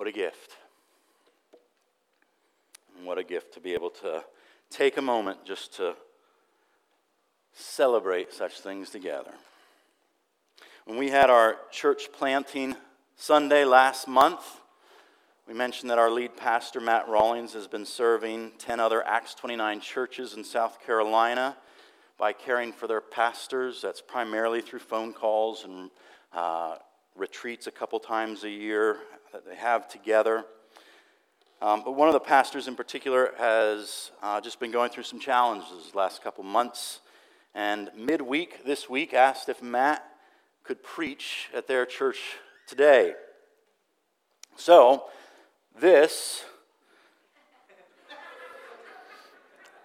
What a gift. And what a gift to be able to take a moment just to celebrate such things together. When we had our church planting Sunday last month, we mentioned that our lead pastor, Matt Rawlings, has been serving 10 other Acts 29 churches in South Carolina by caring for their pastors. That's primarily through phone calls and uh, retreats a couple times a year that they have together. Um, but one of the pastors in particular has uh, just been going through some challenges the last couple months. And midweek this week asked if Matt could preach at their church today. So, this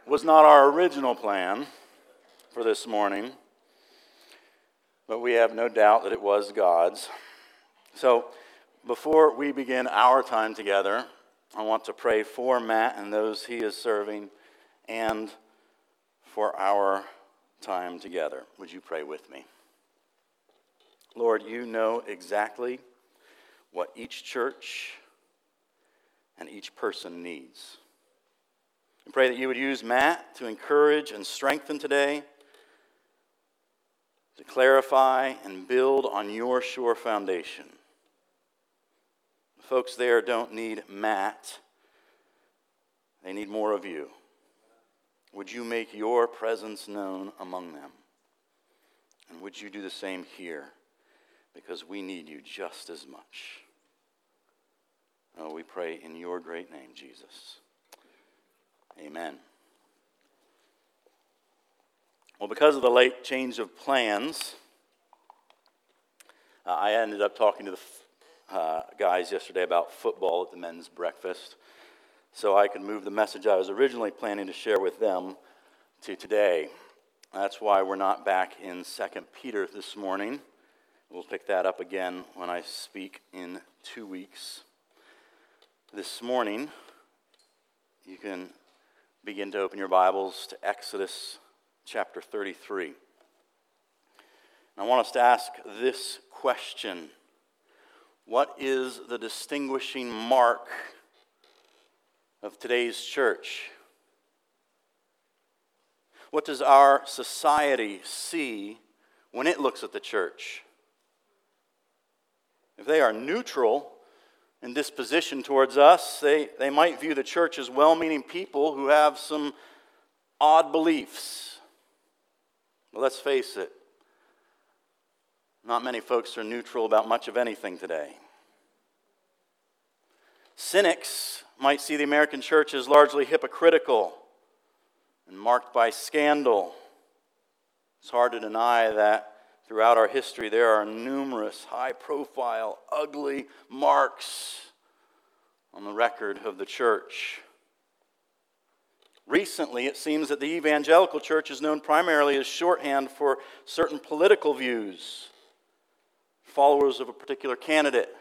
was not our original plan for this morning, but we have no doubt that it was God's. So, before we begin our time together, I want to pray for Matt and those he is serving and for our time together. Would you pray with me? Lord, you know exactly what each church and each person needs. I pray that you would use Matt to encourage and strengthen today, to clarify and build on your sure foundation. Folks there don't need Matt, they need more of you. Would you make your presence known among them? And would you do the same here? Because we need you just as much. Oh, we pray in your great name, Jesus. Amen. Well, because of the late change of plans, uh, I ended up talking to the uh, guys yesterday about football at the men's breakfast so I could move the message I was originally planning to share with them to today. That's why we're not back in 2 Peter this morning. We'll pick that up again when I speak in two weeks. This morning, you can begin to open your Bibles to Exodus chapter 33. I want us to ask this question what is the distinguishing mark of today's church? What does our society see when it looks at the church? If they are neutral in disposition towards us, they, they might view the church as well meaning people who have some odd beliefs. But let's face it, not many folks are neutral about much of anything today. Cynics might see the American church as largely hypocritical and marked by scandal. It's hard to deny that throughout our history there are numerous high profile, ugly marks on the record of the church. Recently, it seems that the evangelical church is known primarily as shorthand for certain political views followers of a particular candidate,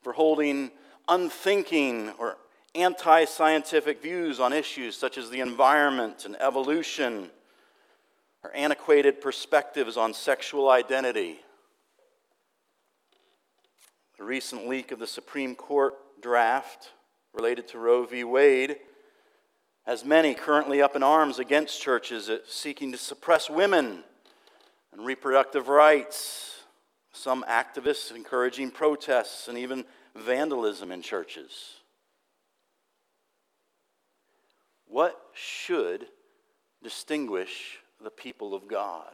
for holding unthinking or anti scientific views on issues such as the environment and evolution, or antiquated perspectives on sexual identity. The recent leak of the Supreme Court draft related to Roe v. Wade has many currently up in arms against churches seeking to suppress women and reproductive rights, some activists encouraging protests and even vandalism in churches. What should distinguish the people of God?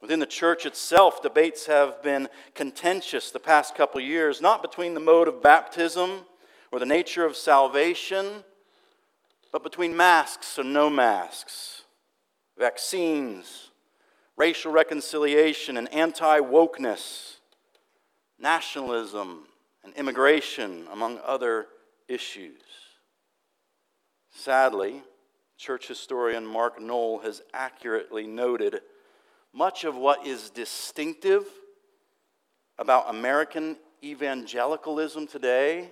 Within the church itself, debates have been contentious the past couple years, not between the mode of baptism or the nature of salvation, but between masks and no masks vaccines, racial reconciliation and anti wokeness, nationalism and immigration, among other issues. Sadly, church historian Mark Noll has accurately noted much of what is distinctive about American evangelicalism today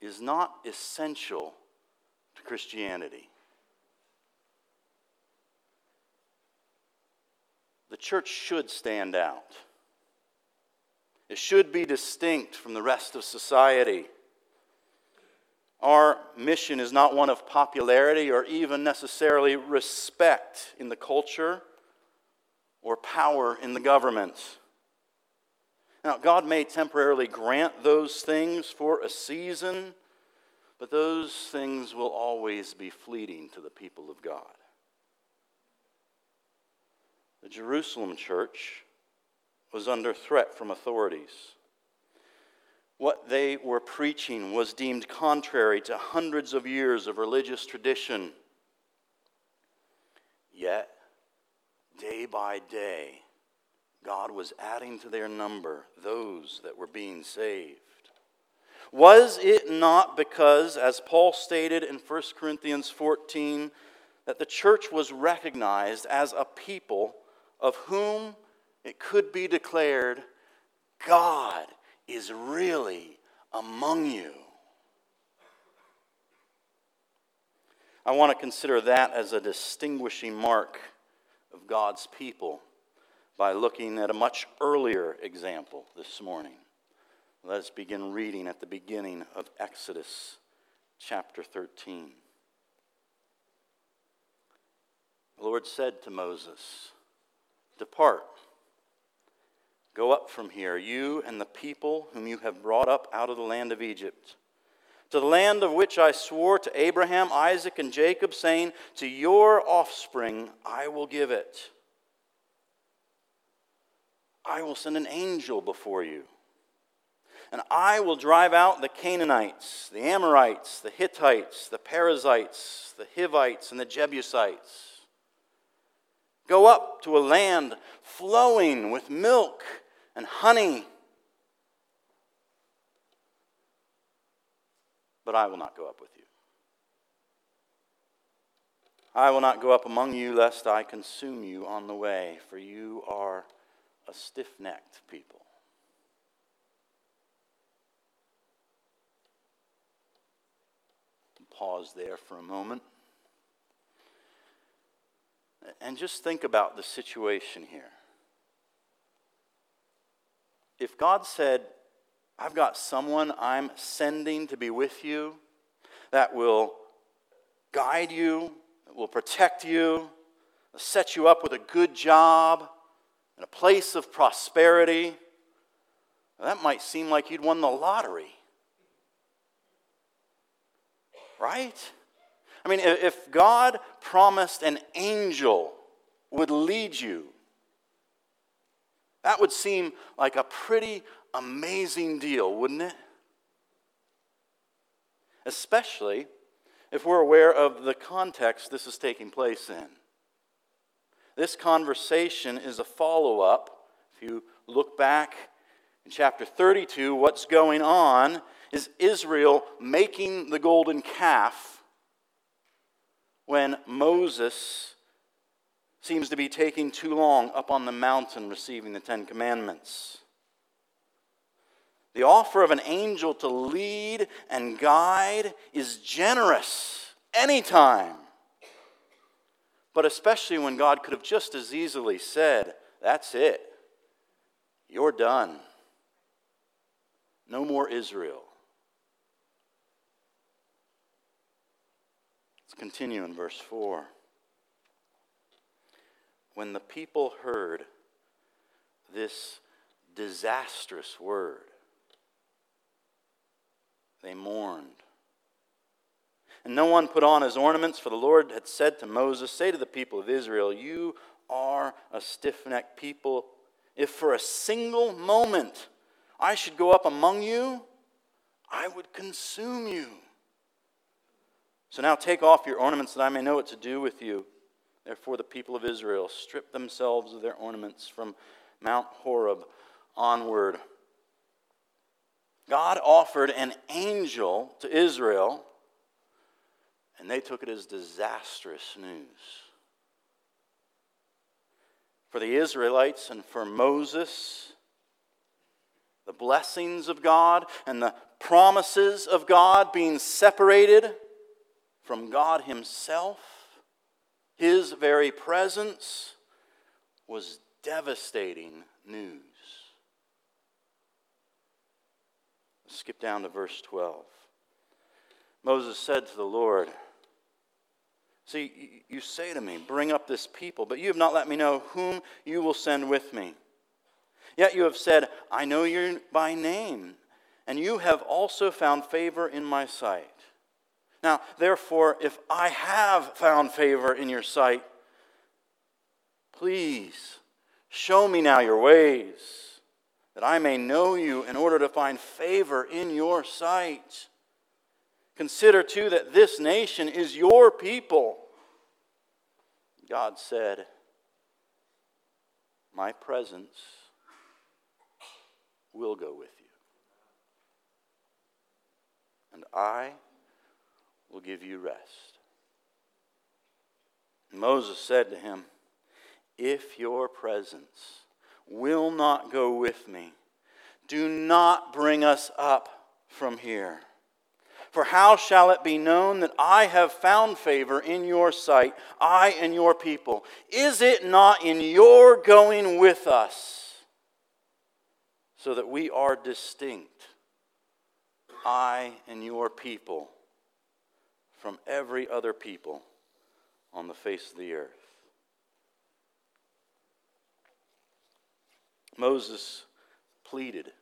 is not essential to Christianity. The church should stand out. It should be distinct from the rest of society. Our mission is not one of popularity or even necessarily respect in the culture or power in the government. Now, God may temporarily grant those things for a season, but those things will always be fleeting to the people of God. The Jerusalem church was under threat from authorities. What they were preaching was deemed contrary to hundreds of years of religious tradition. Yet, day by day, God was adding to their number those that were being saved. Was it not because, as Paul stated in 1 Corinthians 14, that the church was recognized as a people of whom it could be declared, God is really among you? I want to consider that as a distinguishing mark of God's people by looking at a much earlier example this morning. Let us begin reading at the beginning of Exodus chapter 13. The Lord said to Moses, Depart, go up from here, you and the people whom you have brought up out of the land of Egypt, to the land of which I swore to Abraham, Isaac, and Jacob, saying, To your offspring I will give it. I will send an angel before you. And I will drive out the Canaanites, the Amorites, the Hittites, the Perizzites, the Hivites, and the Jebusites. Go up to a land flowing with milk and honey. But I will not go up with you. I will not go up among you, lest I consume you on the way, for you are a stiff necked people. Pause there for a moment. And just think about the situation here. If God said, I've got someone I'm sending to be with you that will guide you, that will protect you, set you up with a good job, in a place of prosperity, that might seem like you'd won the lottery. Right? I mean, if God promised an angel would lead you, that would seem like a pretty amazing deal, wouldn't it? Especially if we're aware of the context this is taking place in. This conversation is a follow up. If you look back in chapter 32, what's going on is Israel making the golden calf when Moses seems to be taking too long up on the mountain receiving the Ten Commandments. The offer of an angel to lead and guide is generous anytime but especially when God could have just as easily said, That's it. You're done. No more Israel. Let's continue in verse 4. When the people heard this disastrous word, they mourned and no one put on his ornaments, for the Lord had said to Moses, Say to the people of Israel, You are a stiff necked people. If for a single moment I should go up among you, I would consume you. So now take off your ornaments that I may know what to do with you. Therefore, the people of Israel stripped themselves of their ornaments from Mount Horeb onward. God offered an angel to Israel and they took it as disastrous news. For the Israelites and for Moses, the blessings of God and the promises of God being separated from God Himself, His very presence, was devastating news. Skip down to verse 12. Moses said to the Lord, See, you say to me, Bring up this people, but you have not let me know whom you will send with me. Yet you have said, I know you by name, and you have also found favor in my sight. Now, therefore, if I have found favor in your sight, please show me now your ways, that I may know you in order to find favor in your sight. Consider, too, that this nation is your people. God said, My presence will go with you. And I will give you rest. Moses said to him, If your presence will not go with me, do not bring us up from here. For how shall it be known that I have found favor in your sight, I and your people? Is it not in your going with us? so that we are distinct, I and your people, from every other people on the face of the earth. Moses pleaded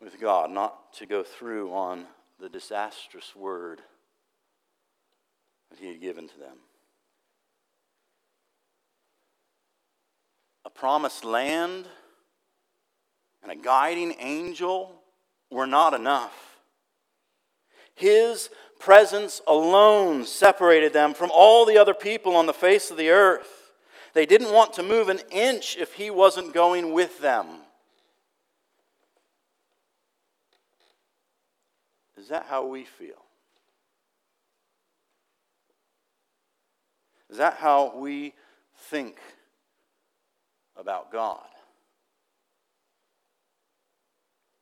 with God not to go through on the disastrous word that he had given to them. A promised land and a guiding angel were not enough. His presence alone separated them from all the other people on the face of the earth. They didn't want to move an inch if he wasn't going with them. Is that how we feel? Is that how we think about God?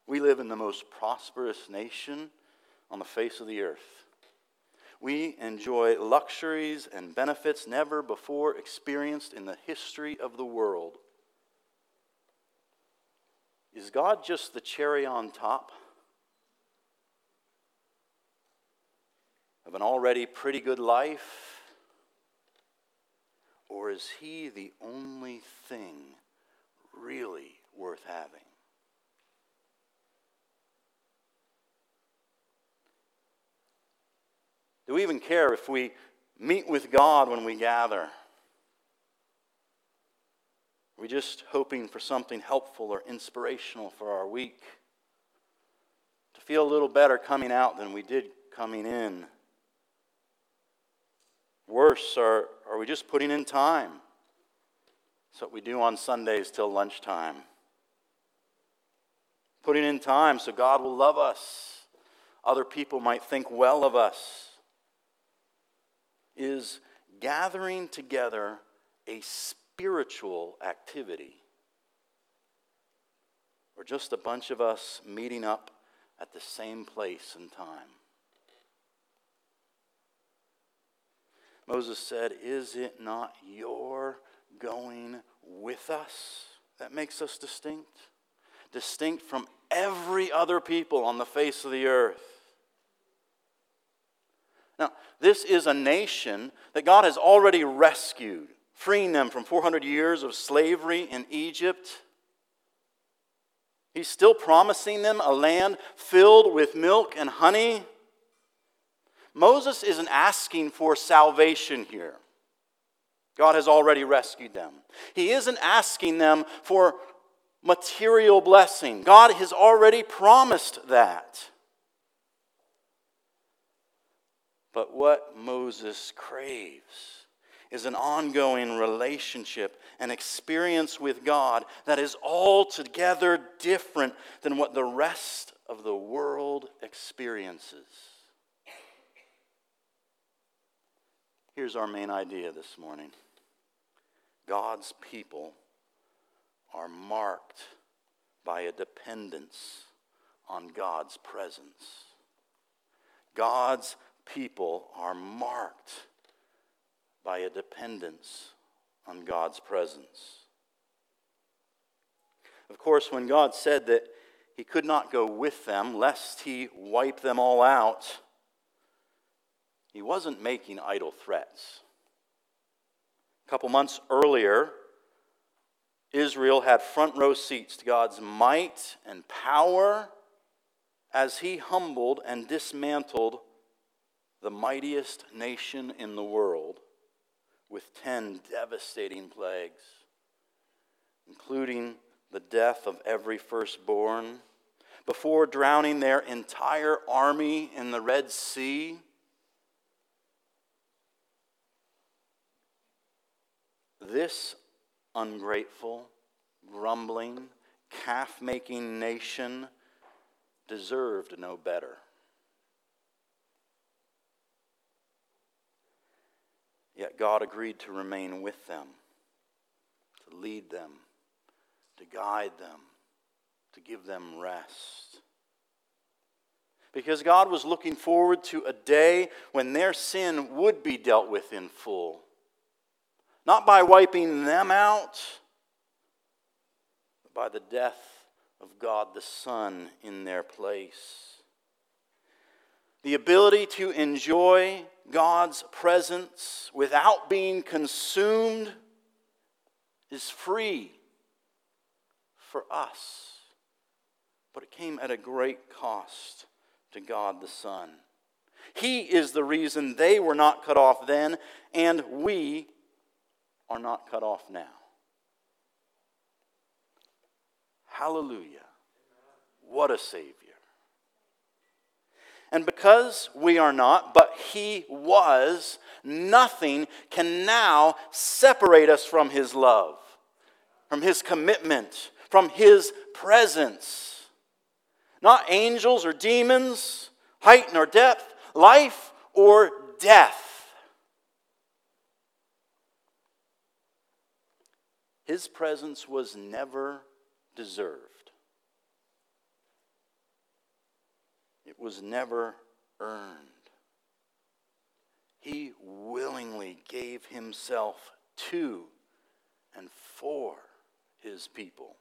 We live in the most prosperous nation on the face of the earth. We enjoy luxuries and benefits never before experienced in the history of the world. Is God just the cherry on top of an already pretty good life? Or is He the only thing really worth having? Do we even care if we meet with God when we gather? Are we just hoping for something helpful or inspirational for our week? To feel a little better coming out than we did coming in? Worse, are, are we just putting in time? That's what we do on Sundays till lunchtime. Putting in time so God will love us, other people might think well of us is gathering together a spiritual activity or just a bunch of us meeting up at the same place and time. Moses said, Is it not your going with us that makes us distinct? Distinct from every other people on the face of the earth. Now, this is a nation that God has already rescued, freeing them from 400 years of slavery in Egypt. He's still promising them a land filled with milk and honey. Moses isn't asking for salvation here. God has already rescued them. He isn't asking them for material blessing. God has already promised that. But what Moses craves is an ongoing relationship, an experience with God that is altogether different than what the rest of the world experiences. Here's our main idea this morning God's people are marked by a dependence on God's presence. God's people are marked by a dependence on God's presence. Of course, when God said that he could not go with them, lest he wipe them all out, he wasn't making idle threats. A couple months earlier, Israel had front row seats to God's might and power as he humbled and dismantled the mightiest nation in the world with 10 devastating plagues, including the death of every firstborn, before drowning their entire army in the Red Sea. This ungrateful, grumbling, calf making nation deserved no better. Yet God agreed to remain with them, to lead them, to guide them, to give them rest. Because God was looking forward to a day when their sin would be dealt with in full. Not by wiping them out, but by the death of God the Son in their place. The ability to enjoy God's presence without being consumed is free for us. But it came at a great cost to God the Son. He is the reason they were not cut off then, and we are not cut off now. Hallelujah. What a Savior. And because we are not, but He was, nothing can now separate us from His love, from His commitment, from His presence. Not angels or demons, height nor depth, life or death. His presence was never deserved. It was never earned. He willingly gave himself to and for his people.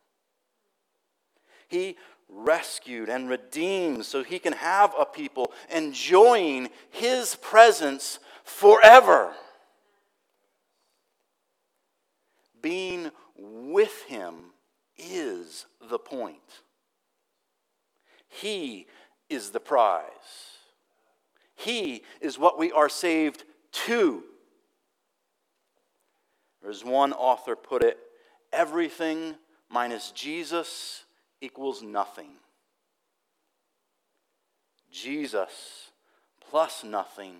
He rescued and redeemed so he can have a people enjoying his presence forever. Being with him is the point. He is the prize. He is what we are saved to. As one author put it, everything minus Jesus equals nothing. Jesus plus nothing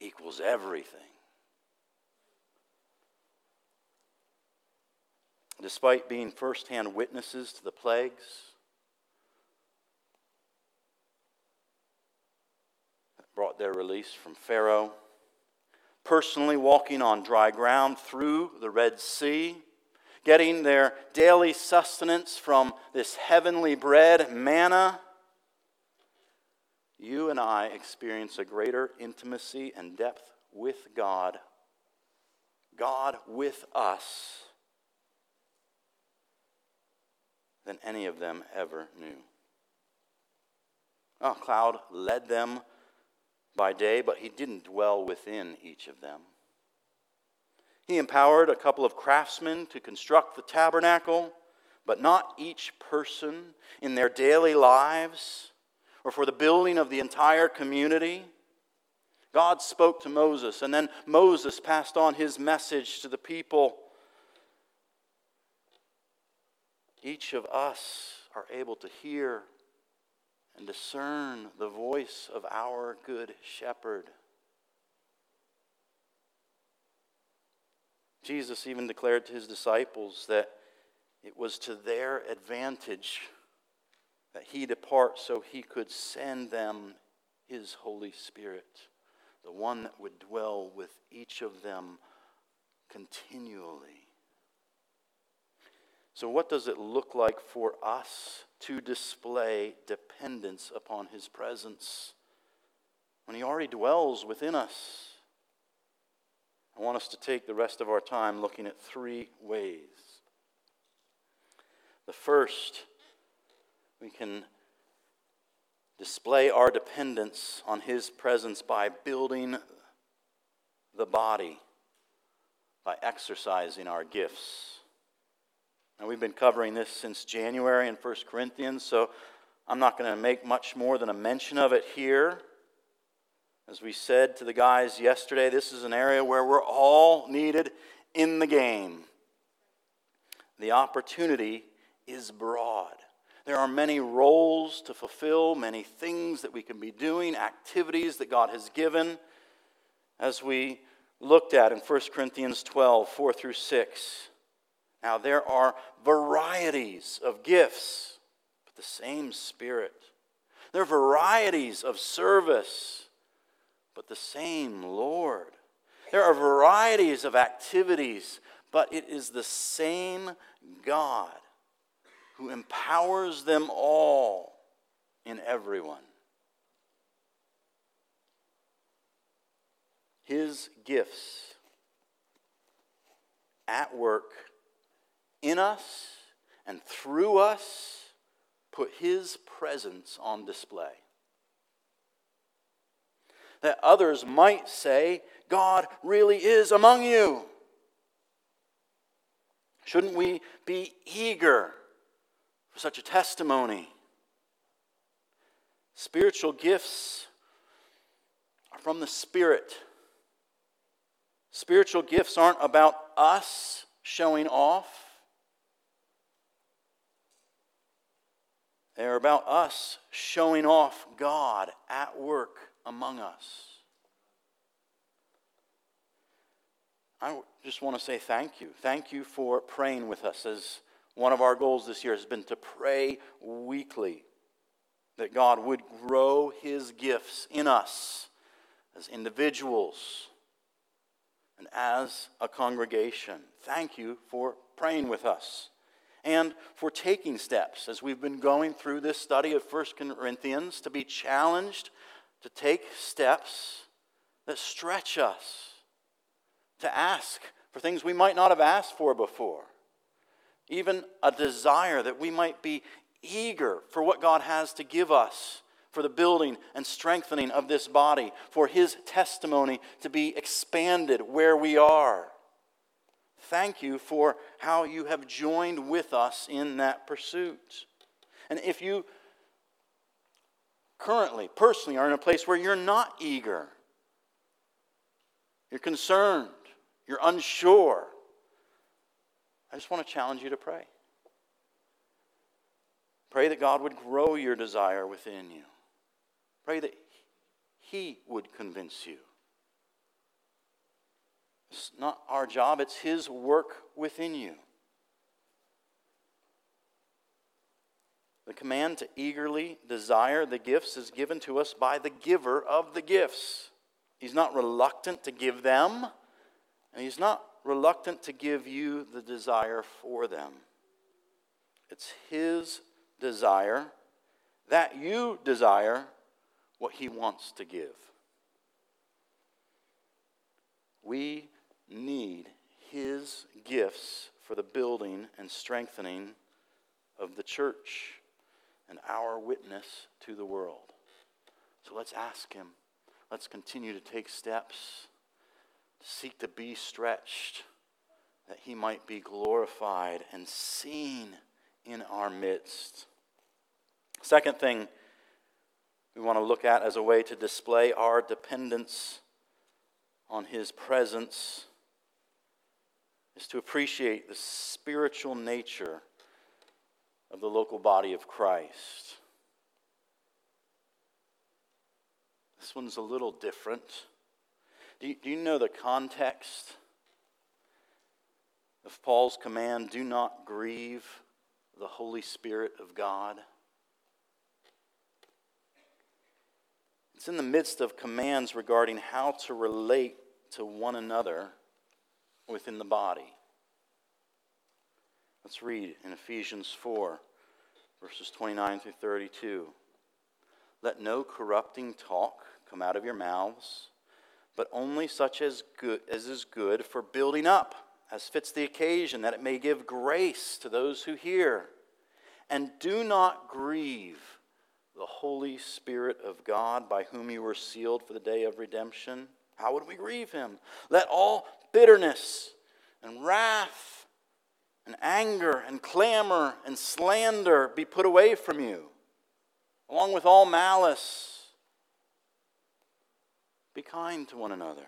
equals everything. Despite being firsthand witnesses to the plagues, brought their release from Pharaoh. Personally walking on dry ground through the Red Sea, getting their daily sustenance from this heavenly bread, manna. You and I experience a greater intimacy and depth with God, God with us, than any of them ever knew. A cloud led them by day, but he didn't dwell within each of them. He empowered a couple of craftsmen to construct the tabernacle, but not each person in their daily lives or for the building of the entire community. God spoke to Moses, and then Moses passed on his message to the people. Each of us are able to hear and discern the voice of our good shepherd. Jesus even declared to his disciples that it was to their advantage that he depart so he could send them his Holy Spirit, the one that would dwell with each of them continually. So, what does it look like for us to display dependence upon His presence when He already dwells within us? I want us to take the rest of our time looking at three ways. The first, we can display our dependence on His presence by building the body, by exercising our gifts. Now, we've been covering this since January in 1 Corinthians, so I'm not going to make much more than a mention of it here. As we said to the guys yesterday, this is an area where we're all needed in the game. The opportunity is broad. There are many roles to fulfill, many things that we can be doing, activities that God has given. As we looked at in 1 Corinthians 12, 4 through 6. Now, there are varieties of gifts, but the same Spirit. There are varieties of service, but the same Lord. There are varieties of activities, but it is the same God who empowers them all in everyone. His gifts at work in us and through us put His presence on display. That others might say, God really is among you. Shouldn't we be eager for such a testimony? Spiritual gifts are from the Spirit. Spiritual gifts aren't about us showing off, they're about us showing off God at work among us. I just want to say thank you. Thank you for praying with us. As one of our goals this year has been to pray weekly that God would grow his gifts in us as individuals and as a congregation. Thank you for praying with us and for taking steps as we've been going through this study of 1 Corinthians to be challenged to take steps that stretch us to ask for things we might not have asked for before. Even a desire that we might be eager for what God has to give us for the building and strengthening of this body, for His testimony to be expanded where we are. Thank you for how you have joined with us in that pursuit. And if you currently, personally, are in a place where you're not eager, you're concerned, you're unsure, I just want to challenge you to pray. Pray that God would grow your desire within you. Pray that He would convince you. It's not our job, it's His work within you. The command to eagerly desire the gifts is given to us by the giver of the gifts. He's not reluctant to give them, and He's not reluctant to give you the desire for them. It's His desire that you desire what He wants to give. We need His gifts for the building and strengthening of the church and our witness to the world. So let's ask Him. Let's continue to take steps to seek to be stretched that He might be glorified and seen in our midst. Second thing we want to look at as a way to display our dependence on His presence is to appreciate the spiritual nature of the local body of Christ. This one's a little different. Do you, do you know the context of Paul's command, do not grieve the Holy Spirit of God? It's in the midst of commands regarding how to relate to one another within the body. Let's read in Ephesians 4, verses 29 through 32. Let no corrupting talk come out of your mouths, but only such as, good, as is good for building up, as fits the occasion, that it may give grace to those who hear. And do not grieve the Holy Spirit of God by whom you were sealed for the day of redemption? How would we grieve him? Let all bitterness and wrath and anger and clamor and slander be put away from you, along with all malice. Be kind to one another,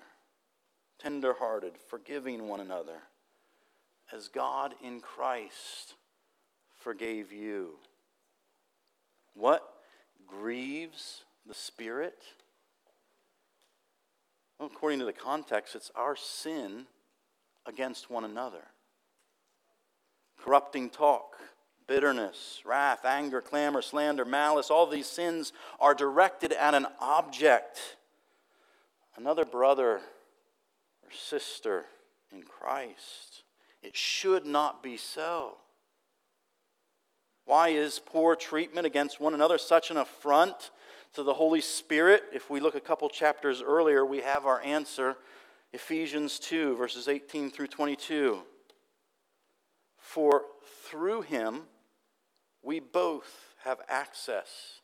tenderhearted, forgiving one another, as God in Christ forgave you. What grieves the Spirit? Well, according to the context, it's our sin against one another. Corrupting talk, bitterness, wrath, anger, clamor, slander, malice, all these sins are directed at an object, another brother or sister in Christ. It should not be so. Why is poor treatment against one another such an affront to the Holy Spirit? If we look a couple chapters earlier, we have our answer Ephesians 2, verses 18 through 22. For through him we both have access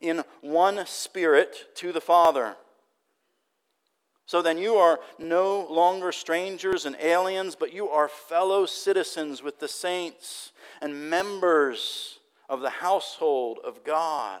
in one spirit to the Father. So then you are no longer strangers and aliens, but you are fellow citizens with the saints and members of the household of God.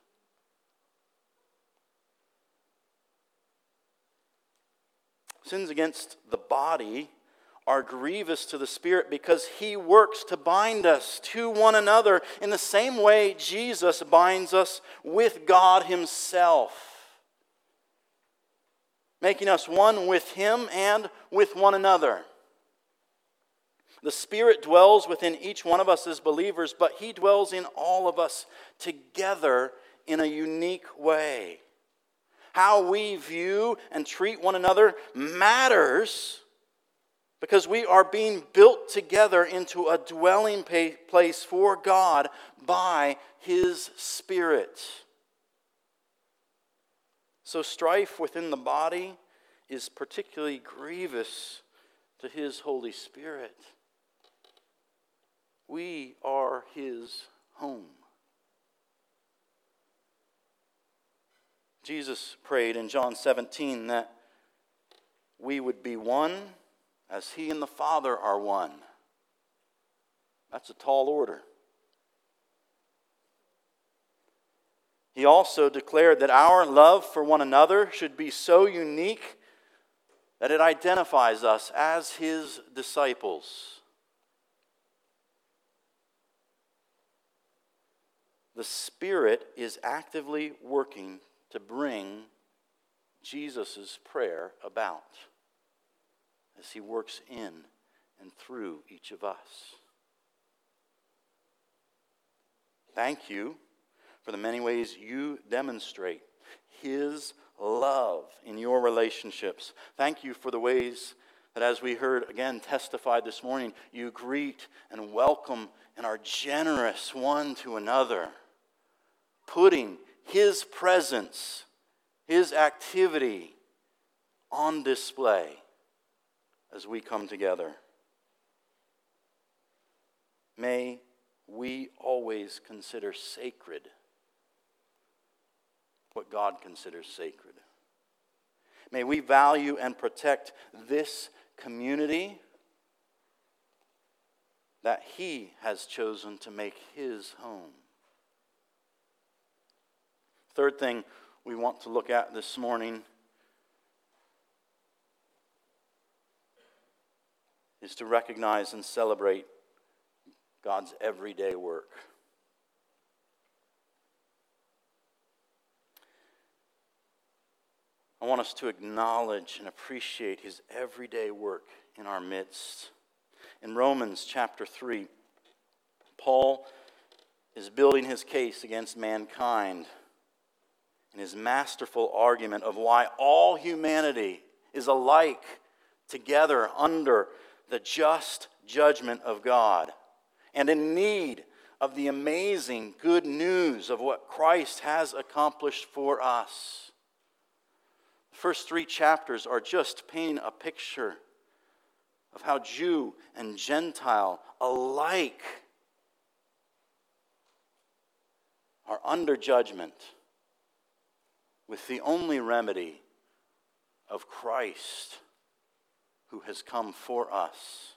Sins against the body are grievous to the Spirit because He works to bind us to one another in the same way Jesus binds us with God Himself making us one with Him and with one another. The Spirit dwells within each one of us as believers, but He dwells in all of us together in a unique way. How we view and treat one another matters because we are being built together into a dwelling place for God by His Spirit. So, strife within the body is particularly grievous to His Holy Spirit. We are His home. Jesus prayed in John 17 that we would be one as He and the Father are one. That's a tall order. He also declared that our love for one another should be so unique that it identifies us as his disciples. The Spirit is actively working to bring Jesus' prayer about as he works in and through each of us. Thank you for the many ways you demonstrate His love in your relationships. Thank you for the ways that, as we heard again testified this morning, you greet and welcome and are generous one to another, putting His presence, His activity on display as we come together. May we always consider sacred what God considers sacred. May we value and protect this community that He has chosen to make His home. Third thing we want to look at this morning is to recognize and celebrate God's everyday work. I want us to acknowledge and appreciate his everyday work in our midst. In Romans chapter 3, Paul is building his case against mankind. In his masterful argument of why all humanity is alike together under the just judgment of God and in need of the amazing good news of what Christ has accomplished for us. The first three chapters are just painting a picture of how Jew and Gentile alike are under judgment with the only remedy of Christ who has come for us.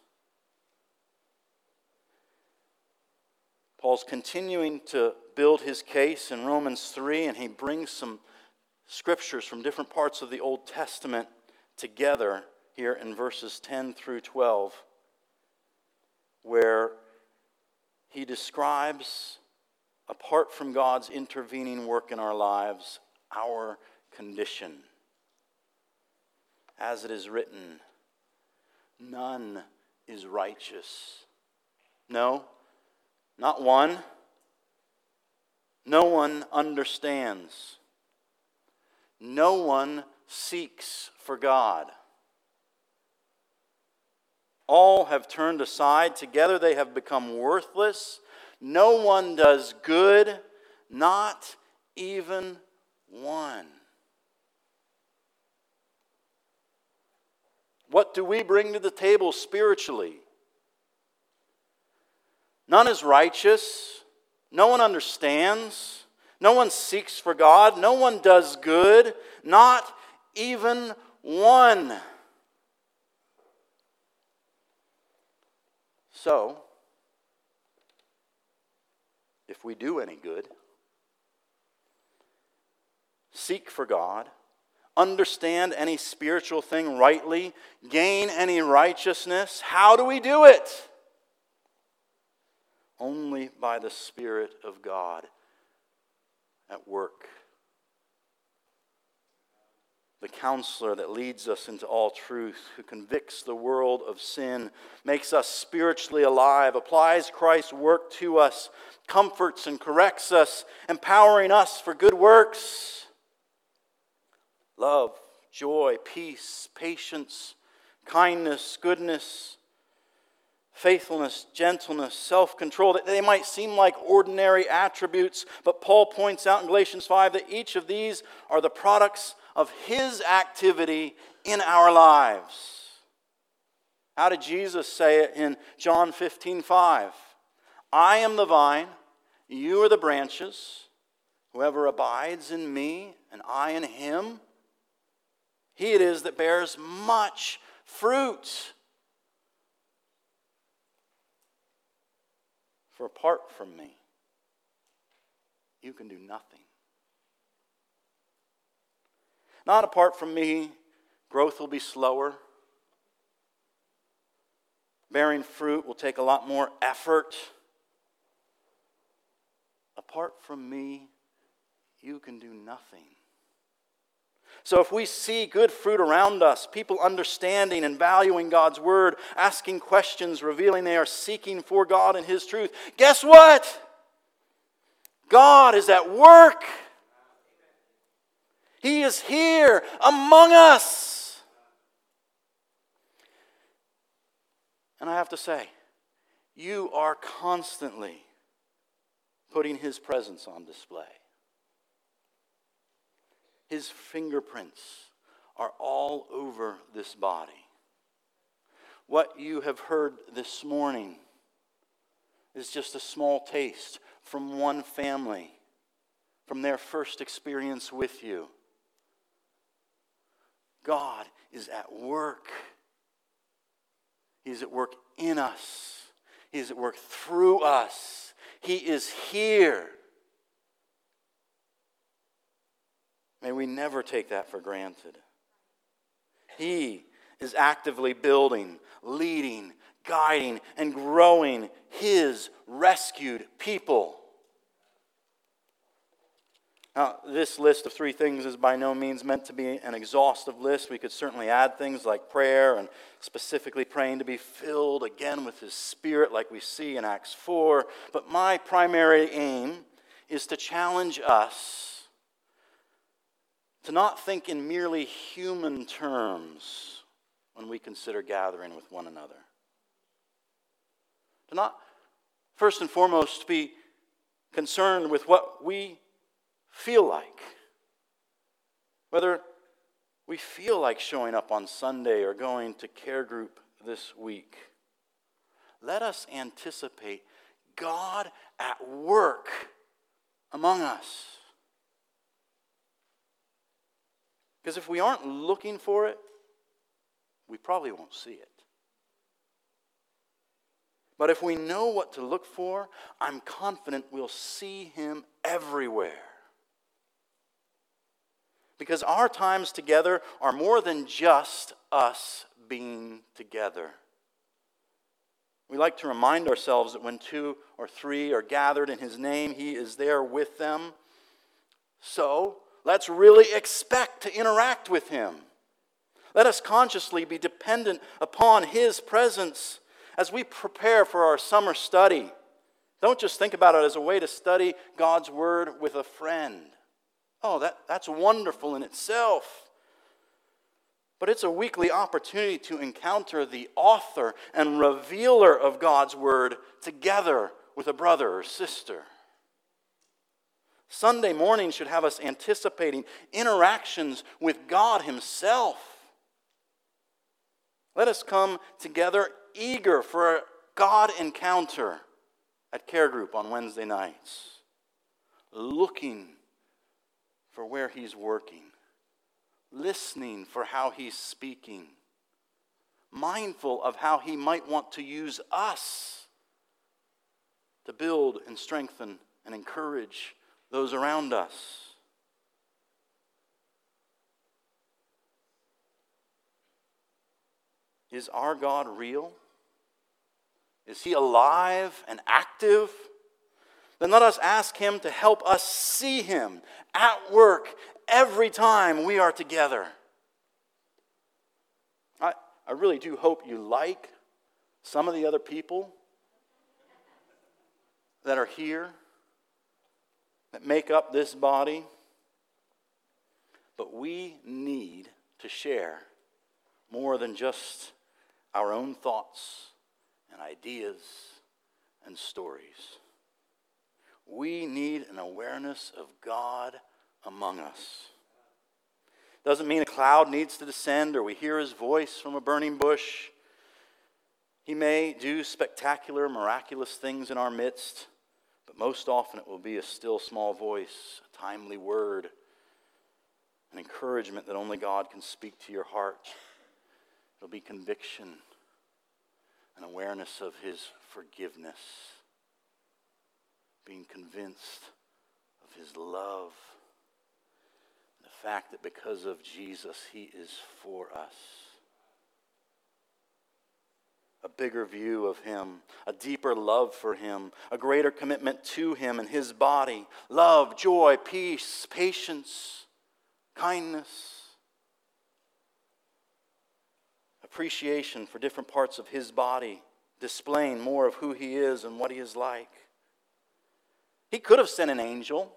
Paul's continuing to build his case in Romans 3, and he brings some scriptures from different parts of the Old Testament together here in verses 10 through 12, where he describes, apart from God's intervening work in our lives, our condition. As it is written, none is righteous. No, not one. No one understands. No one seeks for God. All have turned aside. Together they have become worthless. No one does good, not even one. What do we bring to the table spiritually? None is righteous. No one understands. No one seeks for God. No one does good. Not even one. So, if we do any good, seek for God, understand any spiritual thing rightly, gain any righteousness, how do we do it? only by the Spirit of God at work. The counselor that leads us into all truth, who convicts the world of sin, makes us spiritually alive, applies Christ's work to us, comforts and corrects us, empowering us for good works. Love, joy, peace, patience, kindness, goodness faithfulness, gentleness, self control. They might seem like ordinary attributes, but Paul points out in Galatians 5 that each of these are the products of his activity in our lives. How did Jesus say it in John 15 5? I am the vine, you are the branches. Whoever abides in me and I in him, he it is that bears much fruit. For apart from me, you can do nothing. Not apart from me, growth will be slower. Bearing fruit will take a lot more effort. Apart from me, you can do nothing. So, if we see good fruit around us, people understanding and valuing God's word, asking questions, revealing they are seeking for God and His truth, guess what? God is at work. He is here among us. And I have to say, you are constantly putting His presence on display. His fingerprints are all over this body. What you have heard this morning is just a small taste from one family, from their first experience with you. God is at work. He's at work in us. He's at work through us. He is here. May we never take that for granted. He is actively building, leading, guiding, and growing His rescued people. Now, this list of three things is by no means meant to be an exhaustive list. We could certainly add things like prayer and specifically praying to be filled again with His Spirit, like we see in Acts 4. But my primary aim is to challenge us to not think in merely human terms when we consider gathering with one another. To not, first and foremost, be concerned with what we feel like. Whether we feel like showing up on Sunday or going to care group this week. Let us anticipate God at work among us. Because if we aren't looking for it, we probably won't see it. But if we know what to look for, I'm confident we'll see him everywhere. Because our times together are more than just us being together. We like to remind ourselves that when two or three are gathered in his name, he is there with them. So let's really expect to interact with him. Let us consciously be dependent upon his presence as we prepare for our summer study. Don't just think about it as a way to study God's word with a friend. Oh, that, that's wonderful in itself. But it's a weekly opportunity to encounter the author and revealer of God's Word together with a brother or sister. Sunday morning should have us anticipating interactions with God Himself. Let us come together eager for a God encounter at Care Group on Wednesday nights, looking for where He's working listening for how he's speaking, mindful of how he might want to use us to build and strengthen and encourage those around us. Is our God real? Is he alive and active? Then let us ask him to help us see him at work every time we are together. I, I really do hope you like some of the other people that are here, that make up this body. But we need to share more than just our own thoughts and ideas and stories. We need an awareness of God among us. Doesn't mean a cloud needs to descend or we hear his voice from a burning bush. He may do spectacular, miraculous things in our midst, but most often it will be a still small voice, a timely word, an encouragement that only God can speak to your heart. It'll be conviction, an awareness of his forgiveness, being convinced of his love the fact that because of Jesus, He is for us. A bigger view of Him, a deeper love for Him, a greater commitment to Him and His body, love, joy, peace, patience, kindness, appreciation for different parts of His body, displaying more of who He is and what He is like. He could have sent an angel.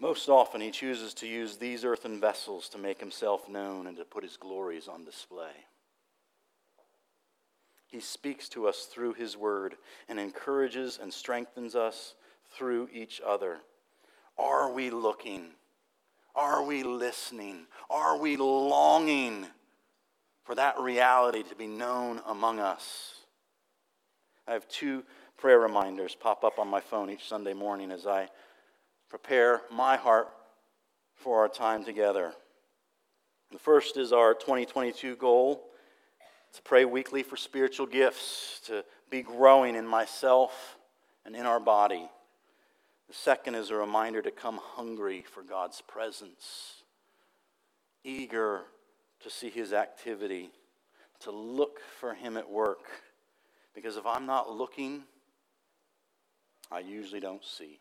Most often, he chooses to use these earthen vessels to make himself known and to put his glories on display. He speaks to us through his word and encourages and strengthens us through each other. Are we looking? Are we listening? Are we longing for that reality to be known among us? I have two prayer reminders pop up on my phone each Sunday morning as I prepare my heart for our time together. The first is our 2022 goal to pray weekly for spiritual gifts, to be growing in myself and in our body. The second is a reminder to come hungry for God's presence, eager to see His activity, to look for Him at work. Because if I'm not looking, I usually don't see.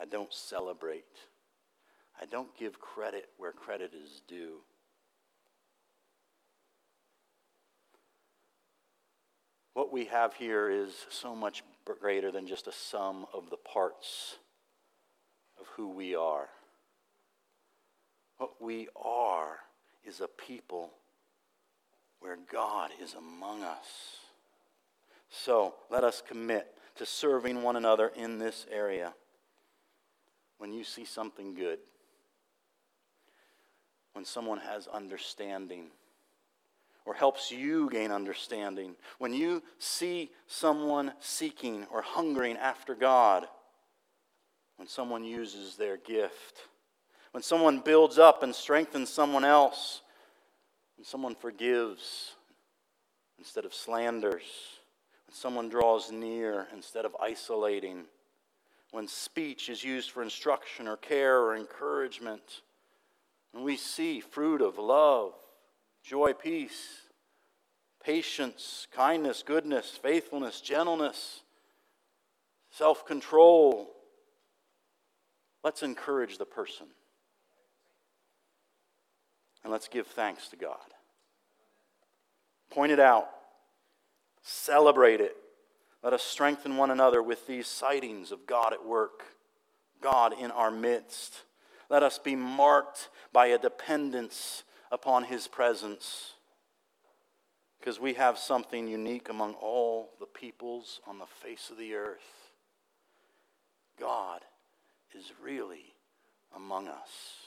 I don't celebrate. I don't give credit where credit is due. What we have here is so much greater than just a sum of the parts of who we are. What we are is a people where God is among us. So let us commit to serving one another in this area. When you see something good, when someone has understanding, or helps you gain understanding, when you see someone seeking or hungering after God, when someone uses their gift, when someone builds up and strengthens someone else, when someone forgives instead of slanders, when someone draws near instead of isolating, when speech is used for instruction or care or encouragement, when we see fruit of love, joy, peace, patience, kindness, goodness, faithfulness, gentleness, self control, let's encourage the person. And let's give thanks to God. Point it out, celebrate it. Let us strengthen one another with these sightings of God at work, God in our midst. Let us be marked by a dependence upon His presence because we have something unique among all the peoples on the face of the earth. God is really among us.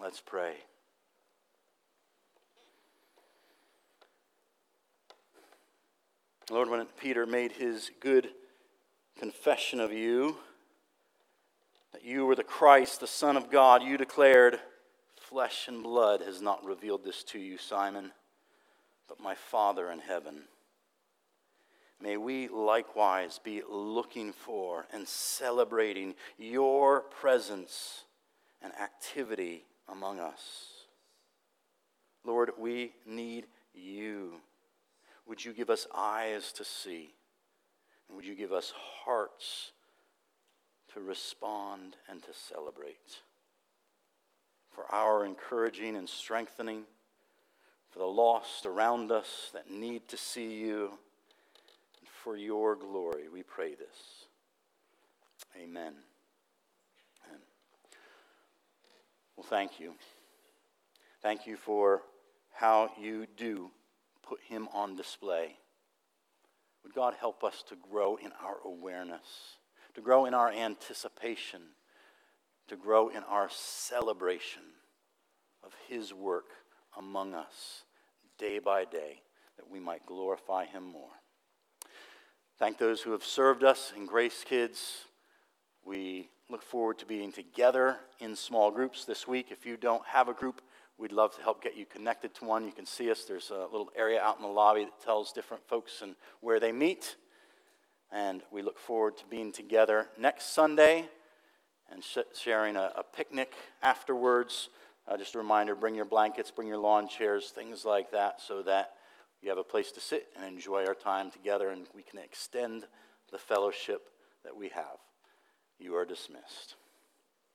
Let's pray. Lord, when Peter made his good confession of you, that you were the Christ, the Son of God, you declared, Flesh and blood has not revealed this to you, Simon, but my Father in heaven. May we likewise be looking for and celebrating your presence and activity among us. Lord, we need you. Would you give us eyes to see? And would you give us hearts to respond and to celebrate? For our encouraging and strengthening, for the lost around us that need to see you, and for your glory, we pray this. Amen. Amen. Well, thank you. Thank you for how you do put him on display. Would God help us to grow in our awareness, to grow in our anticipation, to grow in our celebration of his work among us day by day, that we might glorify him more. Thank those who have served us in Grace Kids. We look forward to being together in small groups this week. If you don't have a group, We'd love to help get you connected to one. You can see us. There's a little area out in the lobby that tells different folks and where they meet. And we look forward to being together next Sunday and sh- sharing a, a, picnic afterwards. Uh, just a reminder bring your blankets, bring your lawn chairs, things like that, so that you have a place to sit and enjoy our time together and we can extend the fellowship that we have. You are dismissed.